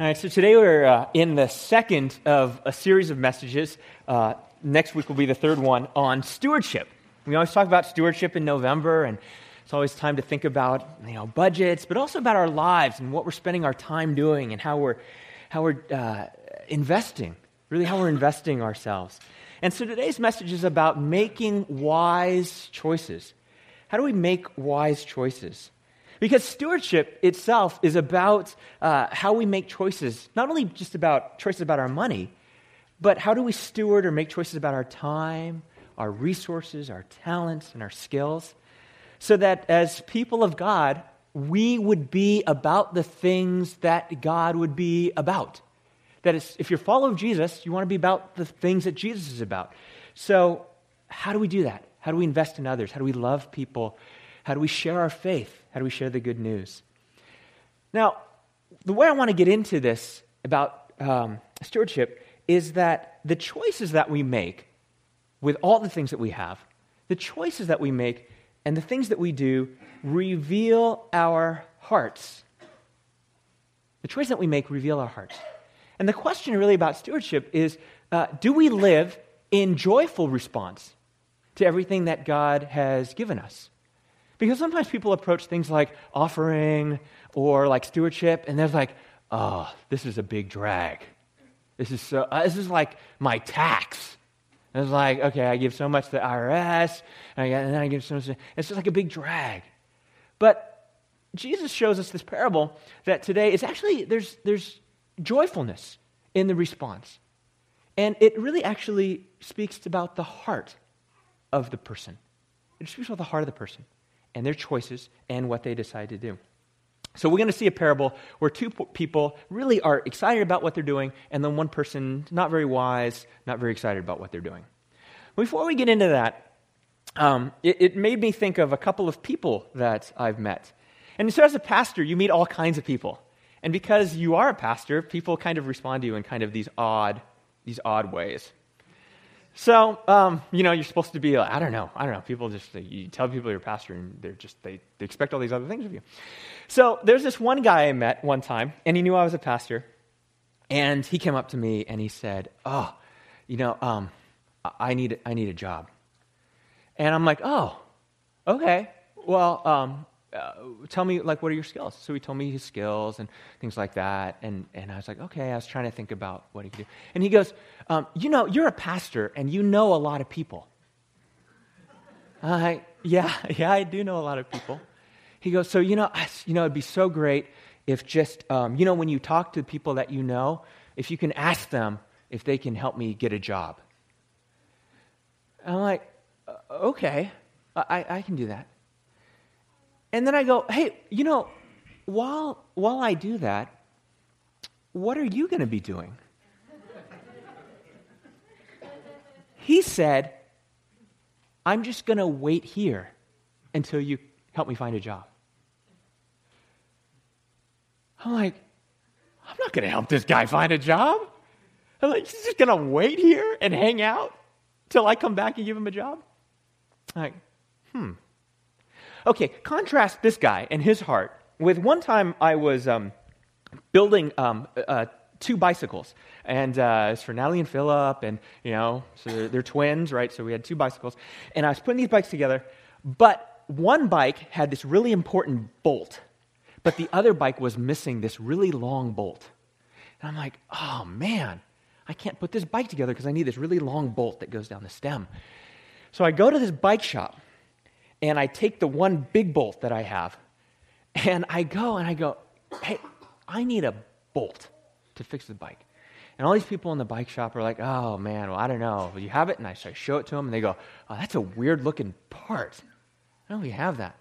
All right, so today we're uh, in the second of a series of messages. Uh, next week will be the third one on stewardship. We always talk about stewardship in November, and it's always time to think about you know budgets, but also about our lives and what we're spending our time doing and how we're how we're uh, investing, really how we're investing ourselves. And so today's message is about making wise choices. How do we make wise choices? Because stewardship itself is about uh, how we make choices, not only just about choices about our money, but how do we steward or make choices about our time, our resources, our talents, and our skills, so that as people of God, we would be about the things that God would be about. That is, if you're of Jesus, you want to be about the things that Jesus is about. So, how do we do that? How do we invest in others? How do we love people? How do we share our faith? How do we share the good news? Now, the way I want to get into this about um, stewardship is that the choices that we make with all the things that we have, the choices that we make and the things that we do reveal our hearts. The choices that we make reveal our hearts. And the question really about stewardship is uh, do we live in joyful response to everything that God has given us? Because sometimes people approach things like offering or like stewardship, and they're like, oh, this is a big drag. This is, so, uh, this is like my tax. And it's like, okay, I give so much to the IRS, and, I, and then I give so much. To, it's just like a big drag. But Jesus shows us this parable that today is actually, there's, there's joyfulness in the response. And it really actually speaks about the heart of the person. It speaks about the heart of the person and their choices and what they decide to do. So, we're going to see a parable where two people really are excited about what they're doing, and then one person, not very wise, not very excited about what they're doing. Before we get into that, um, it, it, made me think of a couple of people that I've met. And so, as a pastor, you meet all kinds of people. And because you are a pastor, people kind of respond to you in kind of these odd, these odd ways. So, um, you know, you're supposed to be, I don't know, I don't know. People just, you tell people you're a pastor and they're just, they, they expect all these other things of you. So there's this one guy I met one time and he knew I was a pastor. And he came up to me and he said, oh, you know, um, I, need, I need a job. And I'm like, oh, okay. Well, um, uh, tell me like what are your skills? So he told me his skills and things like that. And, and i was like okay i was trying to think about what he could do. And he goes um, you know you're a pastor and you know a lot of people. I yeah yeah i do know a lot of people. He goes so you know you know it'd be so great if just um, you know when you talk to people that you know if you can ask them if they can help me get a job. I'm like okay I, I can do that and then I go, hey, you know, while, while I do that, what are you going to be doing? he said, I'm just going to wait here until you help me find a job. I'm like, I'm not going to help this guy find a job. I'm like, he's just going to wait here and hang out till I come back and give him a job? I'm like, hmm. Okay, contrast this guy and his heart with one time I was um, building um, uh, two bicycles. And uh, it's for Natalie and Philip, and, you know, so they're, they're, twins, right? So we had two bicycles. And I was putting these bikes together, but one bike had this really important bolt, but the other bike was missing this really long bolt. And I'm like, oh, man, I can't put this bike together because I need this really long bolt that goes down the stem. So I go to this bike shop, and I take the one big bolt that I have, and I go and I go, hey, I need a bolt to fix the bike. And all these people in the bike shop are like, oh man, well, I don't know. You have it? And I show it to them, and they go, oh, that's a weird looking part. I don't you have that.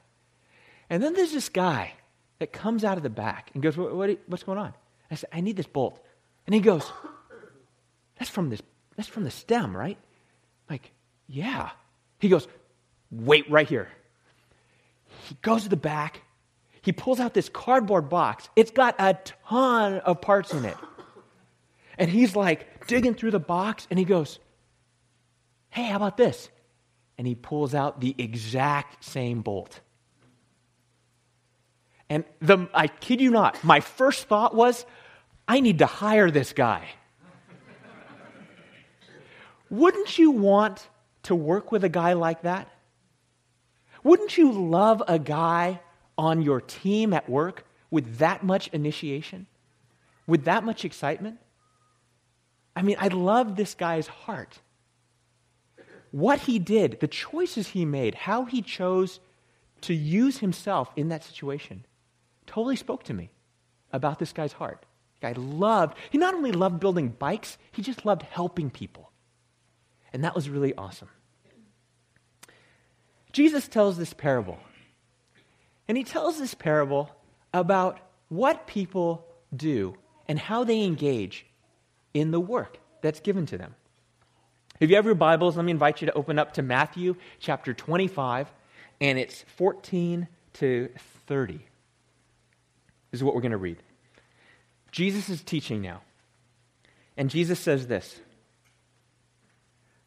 And then there's this guy that comes out of the back and goes, what, what, what's going on? I said, I need this bolt. And he goes, that's from this, that's from the stem, right? I'm like, yeah. He goes, wait right here. He goes to the back. He pulls out this cardboard box. It's got a ton of parts in it. And he's like digging through the box and he goes, Hey, how about this? And he pulls out the exact same bolt. And the, I kid you not, my first thought was, I need to hire this guy. Wouldn't you want to work with a guy like that? Wouldn't you love a guy on your team at work with that much initiation? With that much excitement? I mean, I love this guy's heart. What he did, the choices he made, how he chose to use himself in that situation, totally spoke to me about this guy's heart. guy loved, he not only loved building bikes, he just loved helping people. And that was really awesome. Jesus tells this parable. And he tells this parable about what people do and how they engage in the work that's given to them. If you have your Bibles, let me invite you to open up to Matthew chapter 25, and it's 14 to 30. This is what we're going to read. Jesus is teaching now. And Jesus says this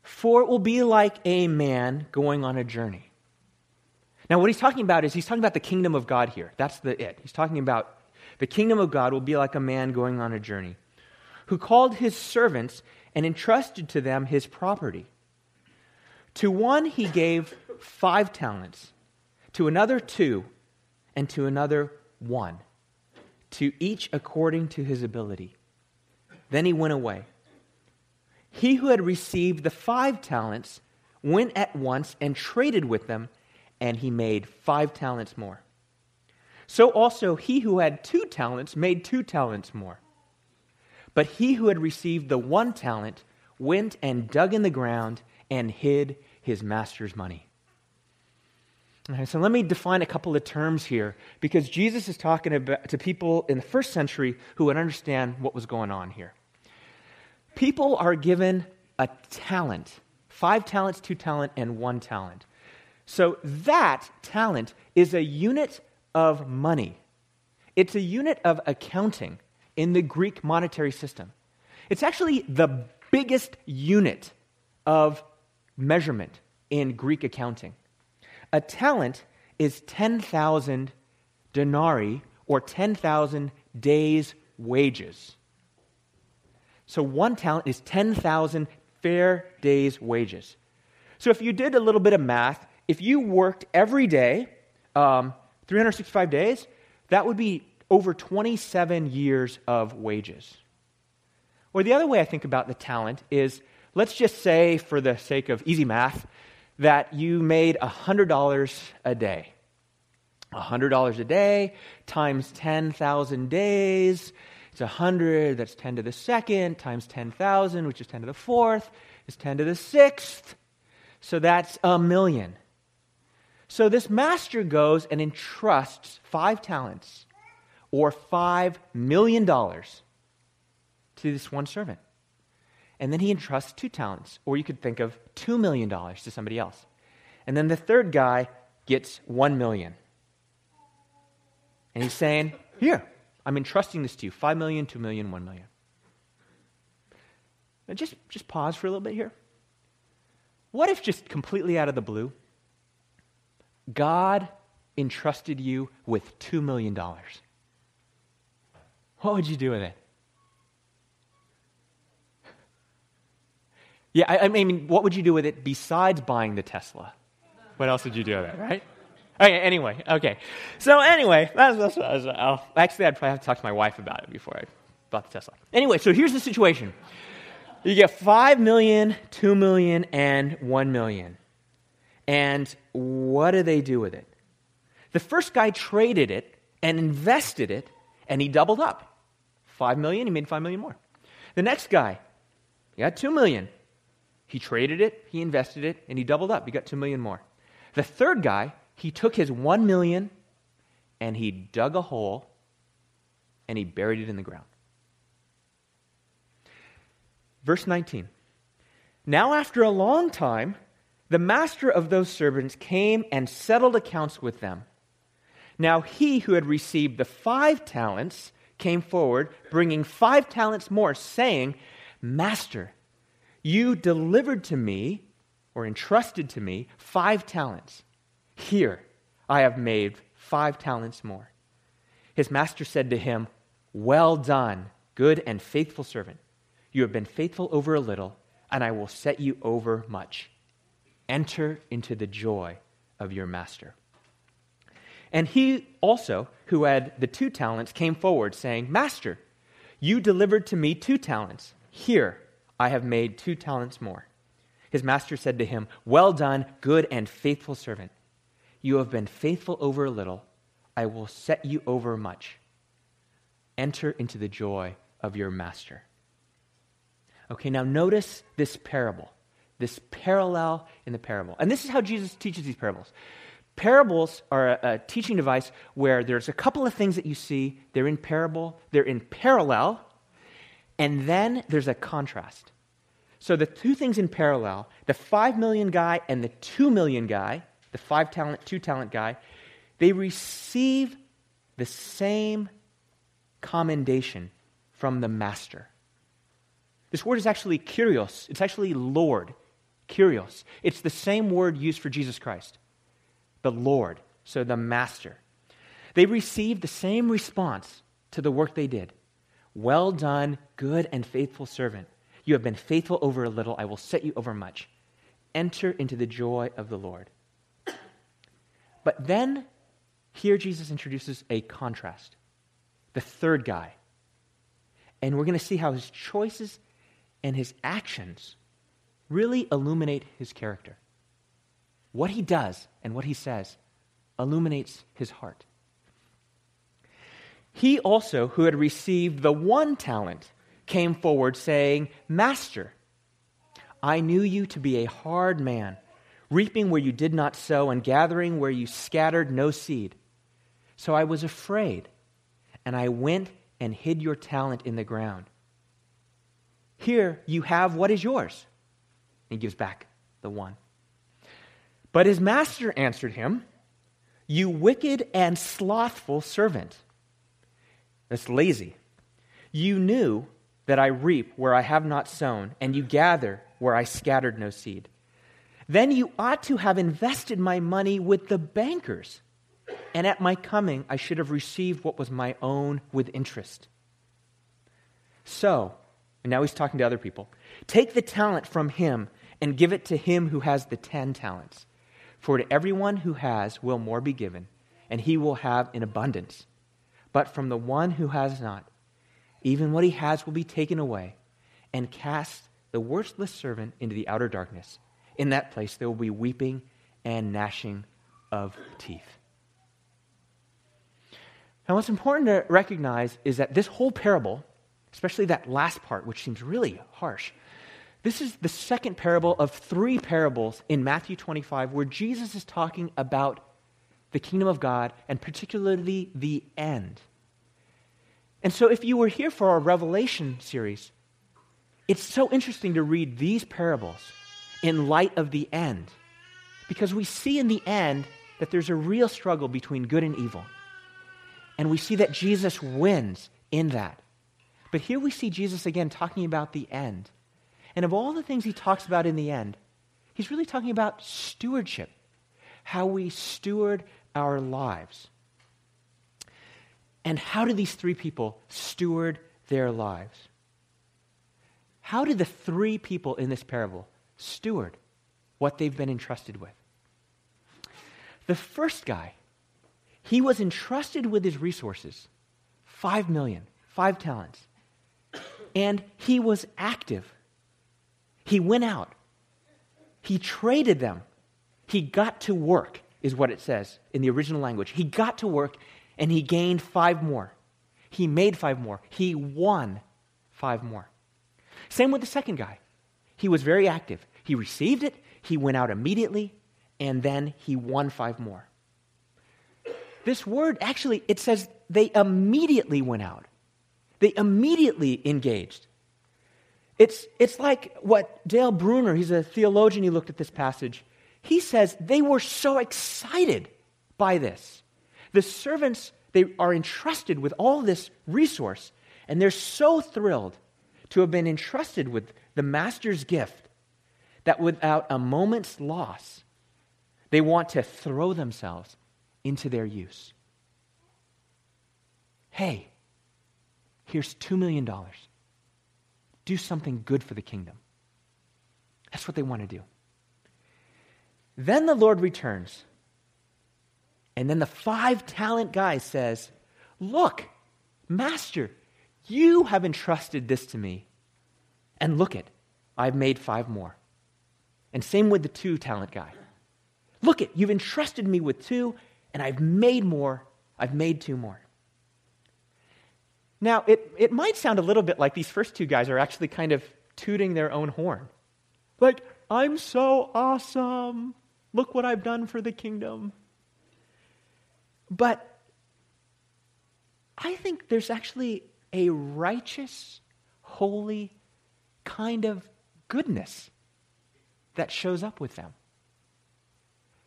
For it will be like a man going on a journey now, what he's talking about is he's talking about the kingdom of God here. That's the it. He's talking about the kingdom of God will be like a man going on a journey who called his servants and entrusted to them his property. To one he gave five talents, to another two, and to another one, to each according to his ability. Then he went away. He who had received the five talents went at once and traded with them and he made five talents more. So also he who had two talents made two talents more. But he who had received the one talent went and dug in the ground and hid his master's money. So let me define a couple of terms here because Jesus is talking about, to people in the first century who would understand what was going on here. People are given a talent five talents, two talent, and one talent. So that talent is a unit of money. It's a unit of accounting in the Greek monetary system. It's actually the biggest unit of measurement in Greek accounting. A talent is 10,000 denarii or 10,000 days' wages. So one talent is 10,000 fair days' wages. So if you did a little bit of math, if you worked every day, um, 365 days, that would be over 27 years of wages. Or the other way I think about the talent is let's just say, for the sake of easy math, that you made $100 a day. $100 a day times 10,000 days. It's 100, that's 10 to the second, times 10,000, which is 10 to the fourth, is 10 to the sixth. So that's a million. So this master goes and entrusts five talents or five million dollars to this one servant. And then he entrusts two talents, or you could think of two million dollars to somebody else. And then the third guy gets one million. And he's saying, Here, I'm entrusting this to you five million, two million, one million. Now just, just pause for a little bit here. What if, just completely out of the blue, God entrusted you with $2 million. What would you do with it? Yeah, I, I, mean, what would you do with it besides buying the Tesla? What else would you do with it, right? Okay, anyway, okay. So, anyway, that's, that's, that's, uh, actually, I'd probably have to talk to my wife about it before I bought the Tesla. Anyway, so here's the situation you get 5 million, 2 million, and 1 million. And what do they do with it? The first guy traded it and invested it, and he doubled up. Five million, he made five million more. The next guy, he got two million. He traded it, he invested it, and he doubled up. He got two million more. The third guy, he took his one million and he dug a hole and he buried it in the ground. Verse 19. Now, after a long time, the master of those servants came and settled accounts with them. Now he who had received the five talents came forward, bringing five talents more, saying, Master, you delivered to me, or entrusted to me, five talents. Here, I have made five talents more. His master said to him, Well done, good and faithful servant. You have been faithful over a little, and I will set you over much. Enter into the joy of your master. And he also, who had the two talents, came forward, saying, Master, you delivered to me two talents. Here, I have made two talents more. His master said to him, Well done, good and faithful servant. You have been faithful over a little. I will set you over much. Enter into the joy of your master. Okay, now notice this parable, this parallel in the parable. And this is how Jesus teaches these parables. Parables are a, a, teaching device where there's a couple of things that you see. They're in parable, they're in parallel, and then there's a contrast. So the two things in parallel, the five million guy and the two million guy, the five talent, two talent guy, they receive the same commendation from the master. This word is actually kurios. It's actually Lord. Kurios. It's the same word used for Jesus Christ. The Lord. So the master. They received the same response to the work they did. Well done, good and faithful servant. You have been faithful over a little, I will set you over much. Enter into the joy of the Lord. But then, here Jesus introduces a contrast. The third guy, and we're going to see how his choices and his actions really illuminate his character. What he does and what he says illuminates his heart. He also, who had received the one talent, came forward saying, Master, I knew you to be a hard man, reaping where you did not sow and gathering where you scattered no seed. So I was afraid, and I went and hid your talent in the ground. Here you have what is yours. He gives back the one. But his master answered him, You wicked and slothful servant. That's lazy. You knew that I reap where I have not sown, and you gather where I scattered no seed. Then you ought to have invested my money with the bankers and at my coming I should have received what was my own with interest. So, and now he's talking to other people take the talent from him and give it to him who has the ten talents. For to everyone who has will more be given, and he will have in abundance. But from the one who has not, even what he has will be taken away, and cast the worthless servant into the outer darkness. In that place there will be weeping and gnashing of teeth. Now, what's important to recognize is that this whole parable, especially that last part, which seems really harsh, this is the second parable of three parables in Matthew 25 where Jesus is talking about the kingdom of God and particularly the end. And so, if you were here for our Revelation series, it's so interesting to read these parables in light of the end because we see in the end that there's a real struggle between good and evil. And we see that Jesus wins in that. But here we see Jesus again talking about the end. And of all the things he talks about in the end, he's really talking about stewardship, how we steward our lives. And how do these three people steward their lives? How did the three people in this parable steward what they've been entrusted with? The first guy he was entrusted with his resources five million, five talents. And he was active. He went out, he traded them, he got to work, is what it says in the original language. He got to work and he gained five more. He made five more. He won five more. Same with the second guy. He was very active. He received it, he went out immediately, and then he won five more. This word actually, it says they immediately went out. They immediately engaged. It's, it's like what Dale Bruner, he's a theologian, he looked at this passage. He says they were so excited by this. The servants, they are entrusted with all this resource, and they're so thrilled to have been entrusted with the master's gift that without a moment's loss, they want to throw themselves into their use. Hey, Here's $2 million. Do something good for the kingdom. That's what they want to do. Then the Lord returns. And then the five talent guy says, Look, Master, you have entrusted this to me. And look it, I've made five more. And same with the two talent guy. Look it, you've entrusted me with two, and I've made more. I've made two more. Now, it, it might sound a little bit like these first two guys are actually kind of tooting their own horn. Like, I'm so awesome. Look what I've done for the kingdom. But I think there's actually a righteous, holy kind of goodness that shows up with them.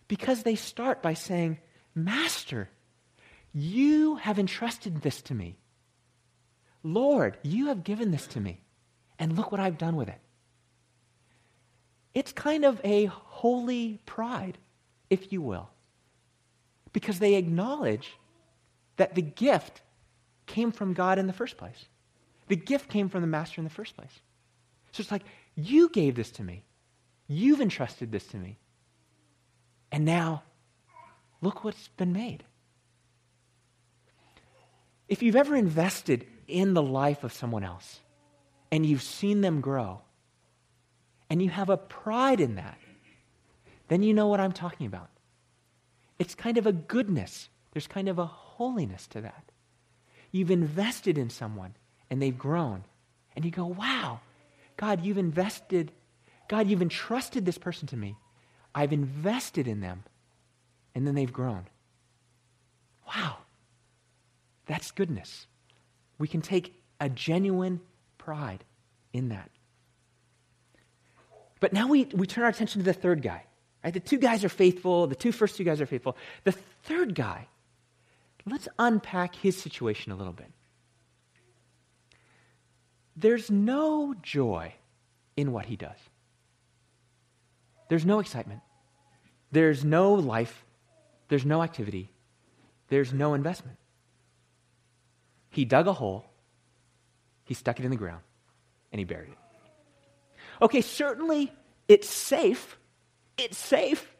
Because they start by saying, Master, you have entrusted this to me. Lord, you have given this to me. And look what I've done with it. It's kind of a holy pride, if you will, because they acknowledge that the gift came from God in the first place. The gift came from the master in the first place. So it's like, you gave this to me. You've entrusted this to me. And now, look what's been made. If you've ever invested in the life of someone else and you've seen them grow, and you have a pride in that, then you know what I'm talking about. It's kind of a goodness, there's kind of a holiness to that. You've invested in someone and they've grown, and you go, wow, God, you've invested, God, you've entrusted this person to me. I've invested in them, and then they've grown. Wow, that's goodness. We can take a genuine pride in that. But now we, we turn our attention to the third guy. Right? The two guys are faithful, the two first two guys are faithful. The third guy, let's unpack his situation a little bit. There's no joy in what he does. There's no excitement. There's no life. There's no activity. There's no investment. He dug a hole, he stuck it in the ground, and he buried it. Okay, certainly it's safe. It's safe.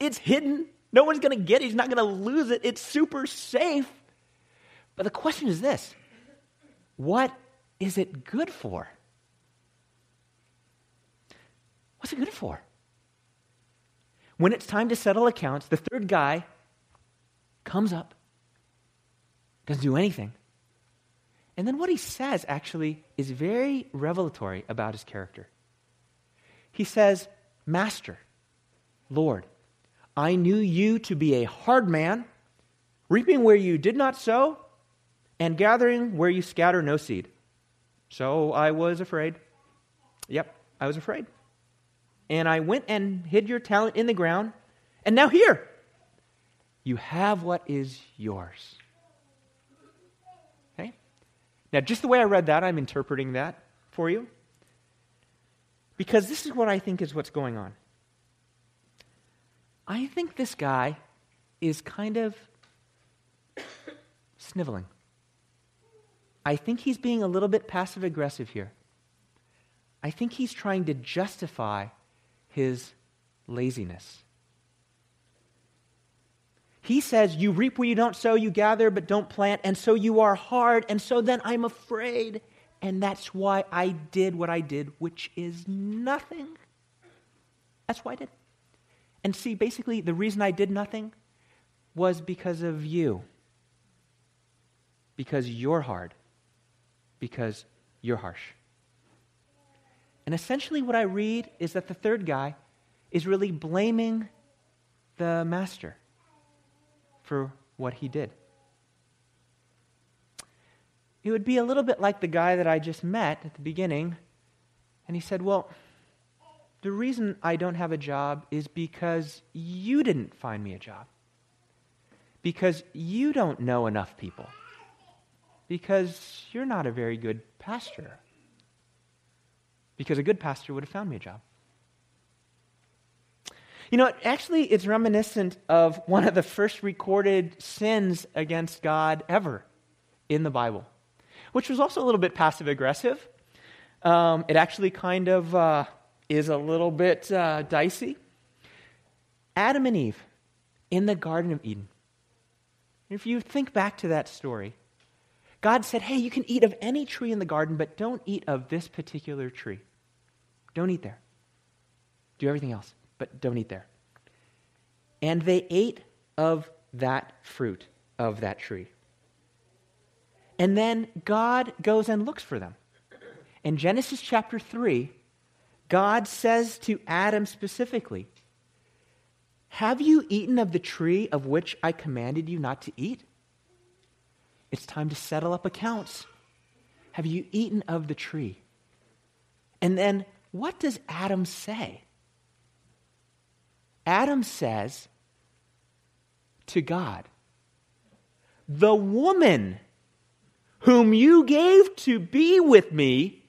It's hidden. No one's going to get it. He's not going to lose it. It's super safe. But the question is this what is it good for? What's it good for? When it's time to settle accounts, the third guy comes up, doesn't do anything. And then what he says actually is very revelatory about his character. He says, Master, Lord, I knew you to be a hard man, reaping where you did not sow, and gathering where you scatter no seed. So I was afraid. Yep, I was afraid. And I went and hid your talent in the ground, and now here, you have what is yours. Now, just the way I read that, I'm interpreting that for you. Because this is what I think is what's going on. I think this guy is kind of sniveling. I think he's being a little bit passive aggressive here. I think he's trying to justify his laziness. He says, You reap where you don't sow, you gather but don't plant, and so you are hard, and so then I'm afraid. And that's why I did what I did, which is nothing. That's why I did. And see, basically, the reason I did nothing was because of you. Because you're hard. Because you're harsh. And essentially, what I read is that the third guy is really blaming the master for what he did it would be a little bit like the guy that I just met at the beginning. And he said, Well, the reason I don't have a job is because you didn't find me a job. Because you don't know enough people. Because you're not a very good pastor. Because a good pastor would have found me a job. You know, actually, it's reminiscent of one of the first recorded sins against God ever in the Bible. which was also a little bit passive aggressive. Um, it actually kind of uh, is a little bit uh, dicey. Adam and Eve in the Garden of Eden. If you think back to that story, God said, Hey, you can eat of any tree in the garden, but don't eat of this particular tree. Don't eat there. Do everything else, but don't eat there. And they ate of that fruit of that tree. And then God goes and looks for them. In Genesis chapter 3, God says to Adam specifically, Have you eaten of the tree of which I commanded you not to eat? It's time to settle up accounts. Have you eaten of the tree? And then what does Adam say? Adam says to God, The woman whom you gave to be with me,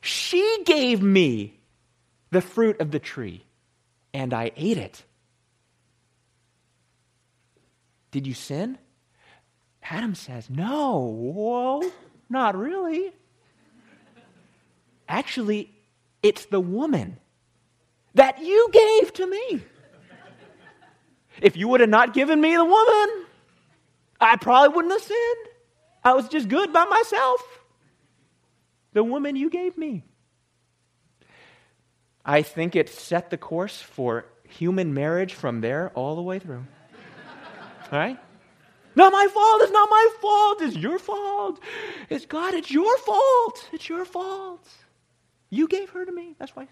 she gave me the fruit of the tree, and I ate it. Did you sin? Adam says, No, whoa, not really. Actually, it's the woman that you gave to me. If you would have not given me the woman, I probably wouldn't have sinned. I was just good by myself. The woman you gave me. I think it set the course for human marriage from there all the way through. all right? Not my fault. It's not my fault. It's your fault. It's God. It's your fault. It's your fault. You gave her to me. That's why.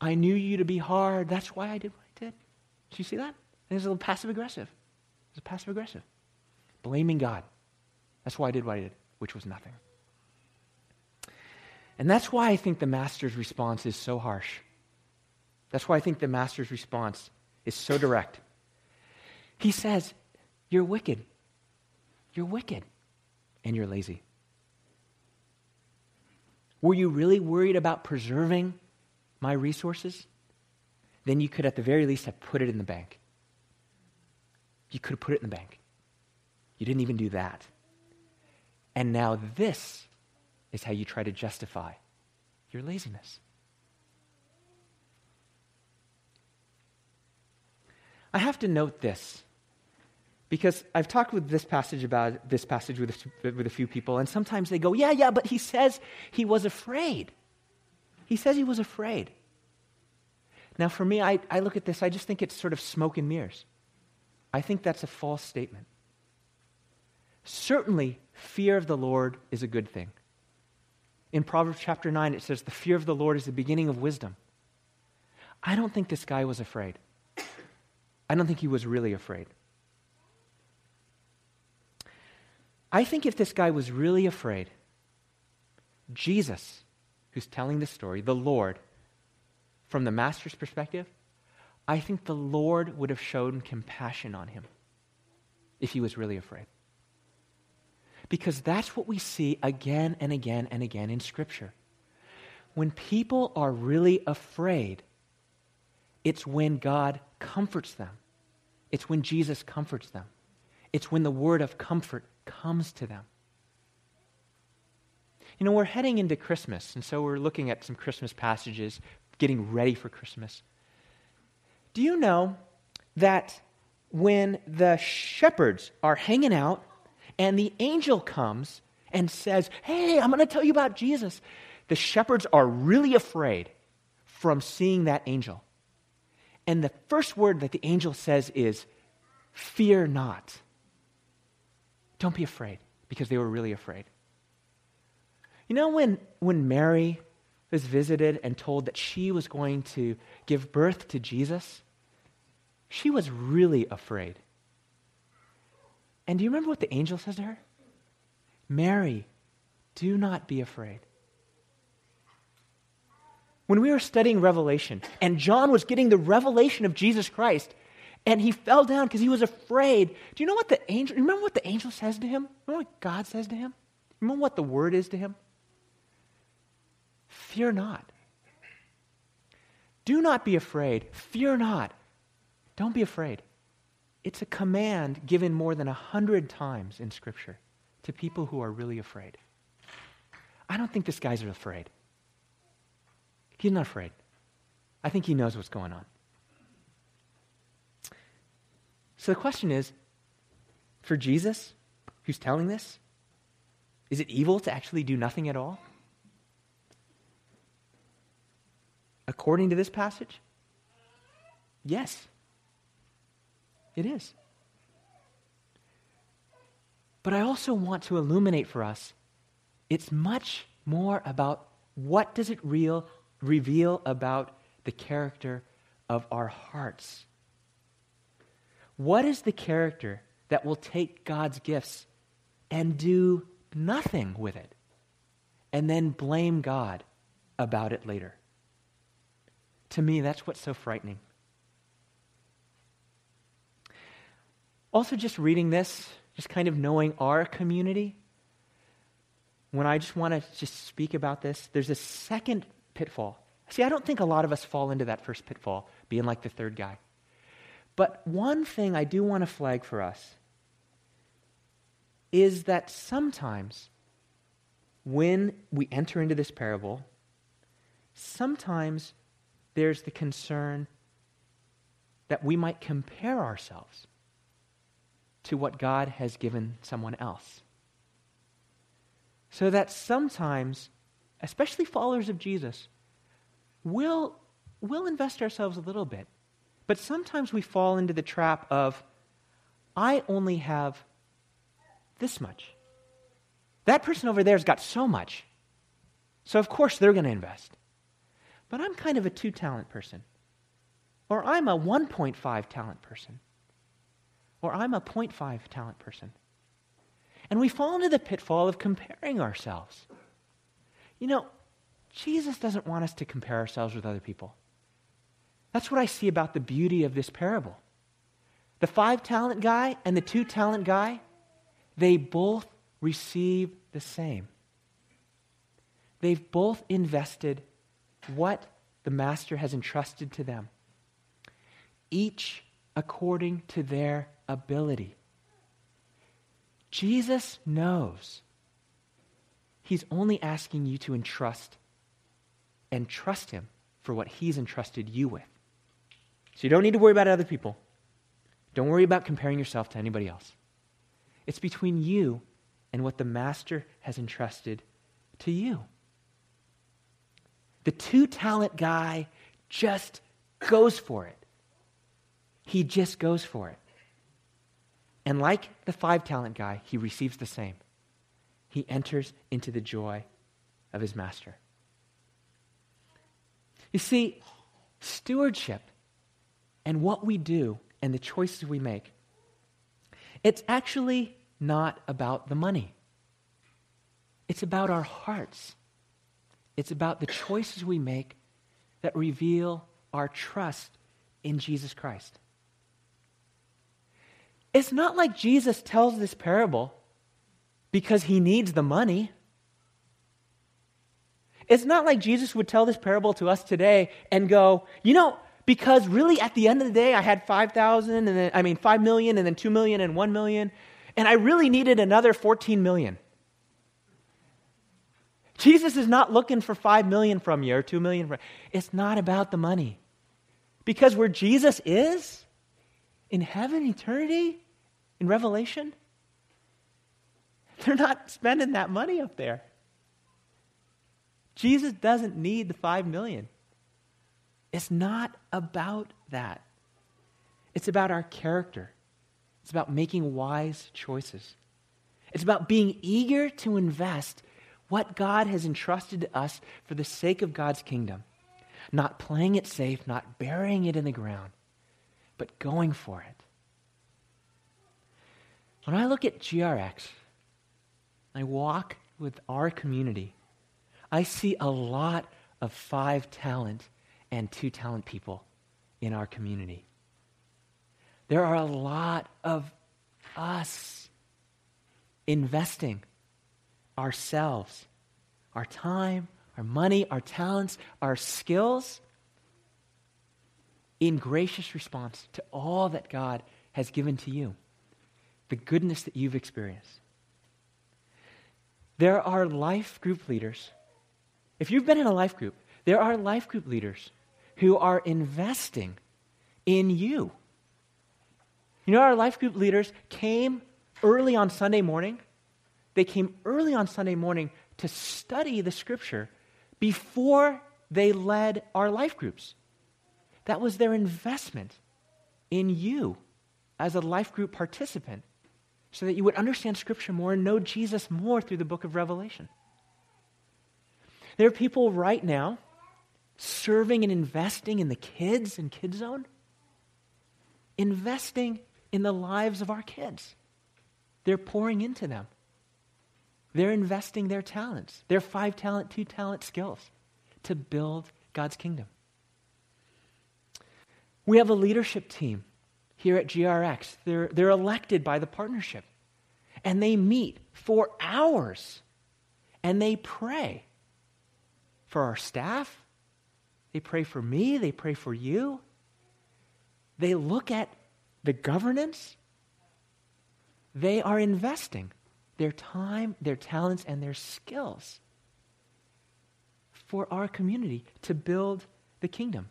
I knew you to be hard. That's why I did. Do you see that? And it's a little passive aggressive. It's a passive aggressive. Blaming God. That's why I did what I did, which was nothing. And that's why I think the master's response is so harsh. That's why I think the master's response is so direct. He says, You're wicked. You're wicked. And you're lazy. Were you really worried about preserving my resources? Then you could, at the very least, have put it in the bank. You could have put it in the bank. You didn't even do that. And now this is how you try to justify your laziness. I have to note this because I've talked with this passage about this passage with a, with a few people, and sometimes they go, Yeah, yeah, but he says he was afraid. He says he was afraid. Now, for me, I, I look at this, I just think it's sort of smoke and mirrors. I think that's a false statement. Certainly, fear of the Lord is a good thing. In Proverbs chapter 9, it says, The fear of the Lord is the beginning of wisdom. I don't think this guy was afraid. I don't think he was really afraid. I think if this guy was really afraid, Jesus, who's telling the story, the Lord, from the master's perspective, I think the Lord would have shown compassion on him if he was really afraid. Because that's what we see again and again and again in Scripture. When people are really afraid, it's when God comforts them. It's when Jesus comforts them. It's when the word of comfort comes to them. You know, we're heading into Christmas, and so we're looking at some Christmas passages, getting ready for Christmas. Do you know that when the shepherds are hanging out and the angel comes and says, Hey, I'm going to tell you about Jesus. The shepherds are really afraid from seeing that angel. And the first word that the angel says is, Fear not. Don't be afraid, because they were really afraid. You know, when, when Mary was visited and told that she was going to give birth to Jesus, she was really afraid. And do you remember what the angel says to her? Mary, do not be afraid. When we were studying Revelation, and John was getting the revelation of Jesus Christ, and he fell down because he was afraid. Do you know what the angel, remember what the angel says to him? Remember what God says to him? Remember what the word is to him? Fear not. Do not be afraid. Fear not. Don't be afraid. It's a command given more than a hundred times in Scripture. to people who are really afraid. I don't think this guy's afraid. He's not afraid. I think he knows what's going on. So the question is for Jesus, who's telling this, is it evil to actually do nothing at all? According to this passage, yes, it is. But I also want to illuminate for us it's much more about what does it real, reveal about the character of our hearts. What is the character that will take God's gifts and do nothing with it and then blame God about it later? To me, that's what's so frightening. Also, just reading this, just kind of knowing our community, when I just want to just speak about this, there's a second pitfall. See, I don't think a lot of us fall into that first pitfall, being like the third guy. But one thing I do want to flag for us is that sometimes when we enter into this parable, sometimes there's the concern that we might compare ourselves to what God has given someone else. So that sometimes, especially followers of Jesus, we'll, we'll invest ourselves a little bit. But sometimes we fall into the trap of, I only have this much. That person over there has got so much. So, of course, they're going to invest. But I'm kind of a two talent person. Or I'm a 1.5 talent person. Or I'm a 0.5 talent person. And we fall into the pitfall of comparing ourselves. You know, Jesus doesn't want us to compare ourselves with other people. That's what I see about the beauty of this parable. The five talent guy and the two talent guy, they both receive the same. They've both invested what the master has entrusted to them, each according to their ability. Jesus knows he's only asking you to entrust and trust him for what he's entrusted you with. So you don't need to worry about other people. Don't worry about comparing yourself to anybody else. It's between you and what the master has entrusted to you. The two talent guy just goes for it. He just goes for it. And like the five talent guy, he receives the same. He enters into the joy of his master. You see, stewardship and what we do and the choices we make, it's actually not about the money. It's about our hearts. It's about the choices we make that reveal our trust in Jesus Christ. It's not like Jesus tells this parable because he needs the money. It's not like Jesus would tell this parable to us today and go, you know, because really at the end of the day, I had 5,000 and then, I mean, 5 million and then 2 million and 1 million, and I really needed another 14 million. Jesus is not looking for 5 million from you or 2 million. From, you. it's not about the money. Because where Jesus is, in heaven, eternity, in Revelation, they're not spending that money up there. Jesus doesn't need the 5 million. It's not about that. It's about our character. It's about making wise choices. It's about being eager to invest what God has entrusted to us for the sake of God's kingdom. Not playing it safe, not burying it in the ground, but going for it. When I look at GRX, I walk with our community, I see a lot of five talent and two talent people in our community. There are a lot of us investing ourselves, our time, our money, our talents, our skills in gracious response to all that God has given to you, the goodness that you've experienced. There are life group leaders. If you've been in a life group, there are life group leaders who are investing in you. You know, our life group leaders came early on Sunday morning. They came early on Sunday morning to study the scripture before they led our life groups. That was their investment in you as a life group participant so that you would understand Scripture more and know Jesus more through the book of Revelation. There are people right now serving and investing in the kids in Kid Zone, investing in the lives of our kids. They're pouring into them. They're investing their talents, their five talent, two talent skills to build God's kingdom. We have a leadership team here at GRX. They're, they're elected by the partnership. And they meet for hours and they pray for our staff. They pray for me. They pray for you. They look at the governance. They are investing their time, their talents, and their skills for our community to build the kingdom.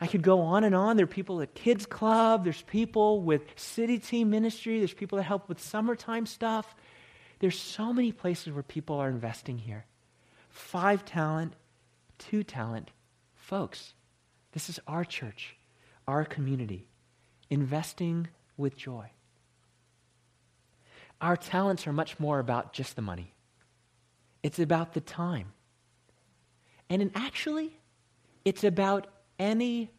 I could go on and on. There are people at Kids Club, there's people with city team ministry, there's people that help with summertime stuff. There's so many places where people are investing here. Five talent, two talent folks. This is our church, our community, investing with joy. Our talents are much more about just the money. It's about the time. And in actually, it's about any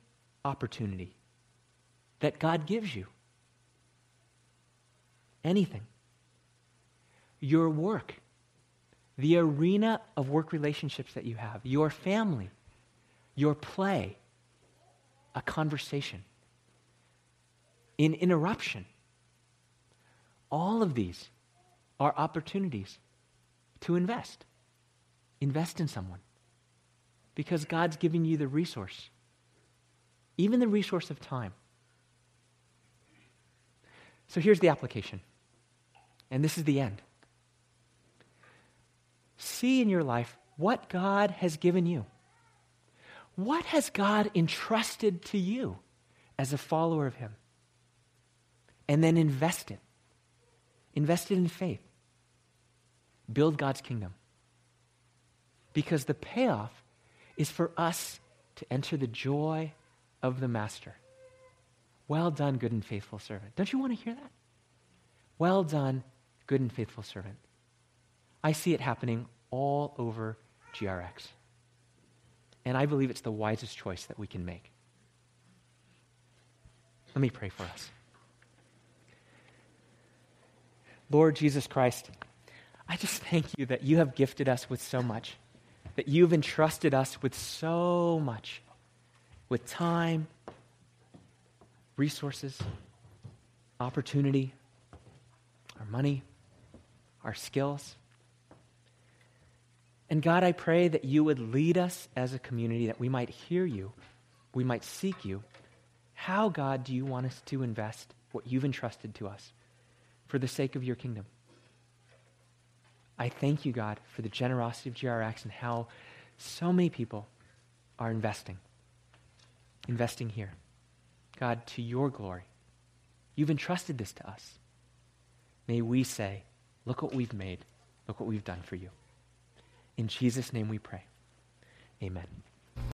opportunity that God gives you. Anything. Your work, the arena of work relationships that you have, your family, your play, a conversation, an interruption. All of these are opportunities to invest. Invest in someone because God's giving you the resource even the resource of time. So here's the application, and this is the end. See in your life what God has given you. What has God entrusted to you as a follower of Him? And then invest it. Invest it in faith. Build God's kingdom. Because the payoff is for us to enter the joy of the master. Well done, good and faithful servant. Don't you want to hear that? Well done, good and faithful servant. I see it happening all over GRX. And I believe it's the wisest choice that we can make. Let me pray for us. Lord Jesus Christ, I just thank you that you have gifted us with so much, that you've entrusted us with so much with time, resources, opportunity, our money, our skills. And God, I pray that you would lead us as a community, that we might hear you, we might seek you. How, God, do you want us to invest what you've entrusted to us for the sake of your kingdom? I thank you, God, for the generosity of GRX and how so many people are investing investing here. God, to your glory. You've entrusted this to us. May we say, look what we've made. Look what we've done for you. In Jesus' name we pray. Amen.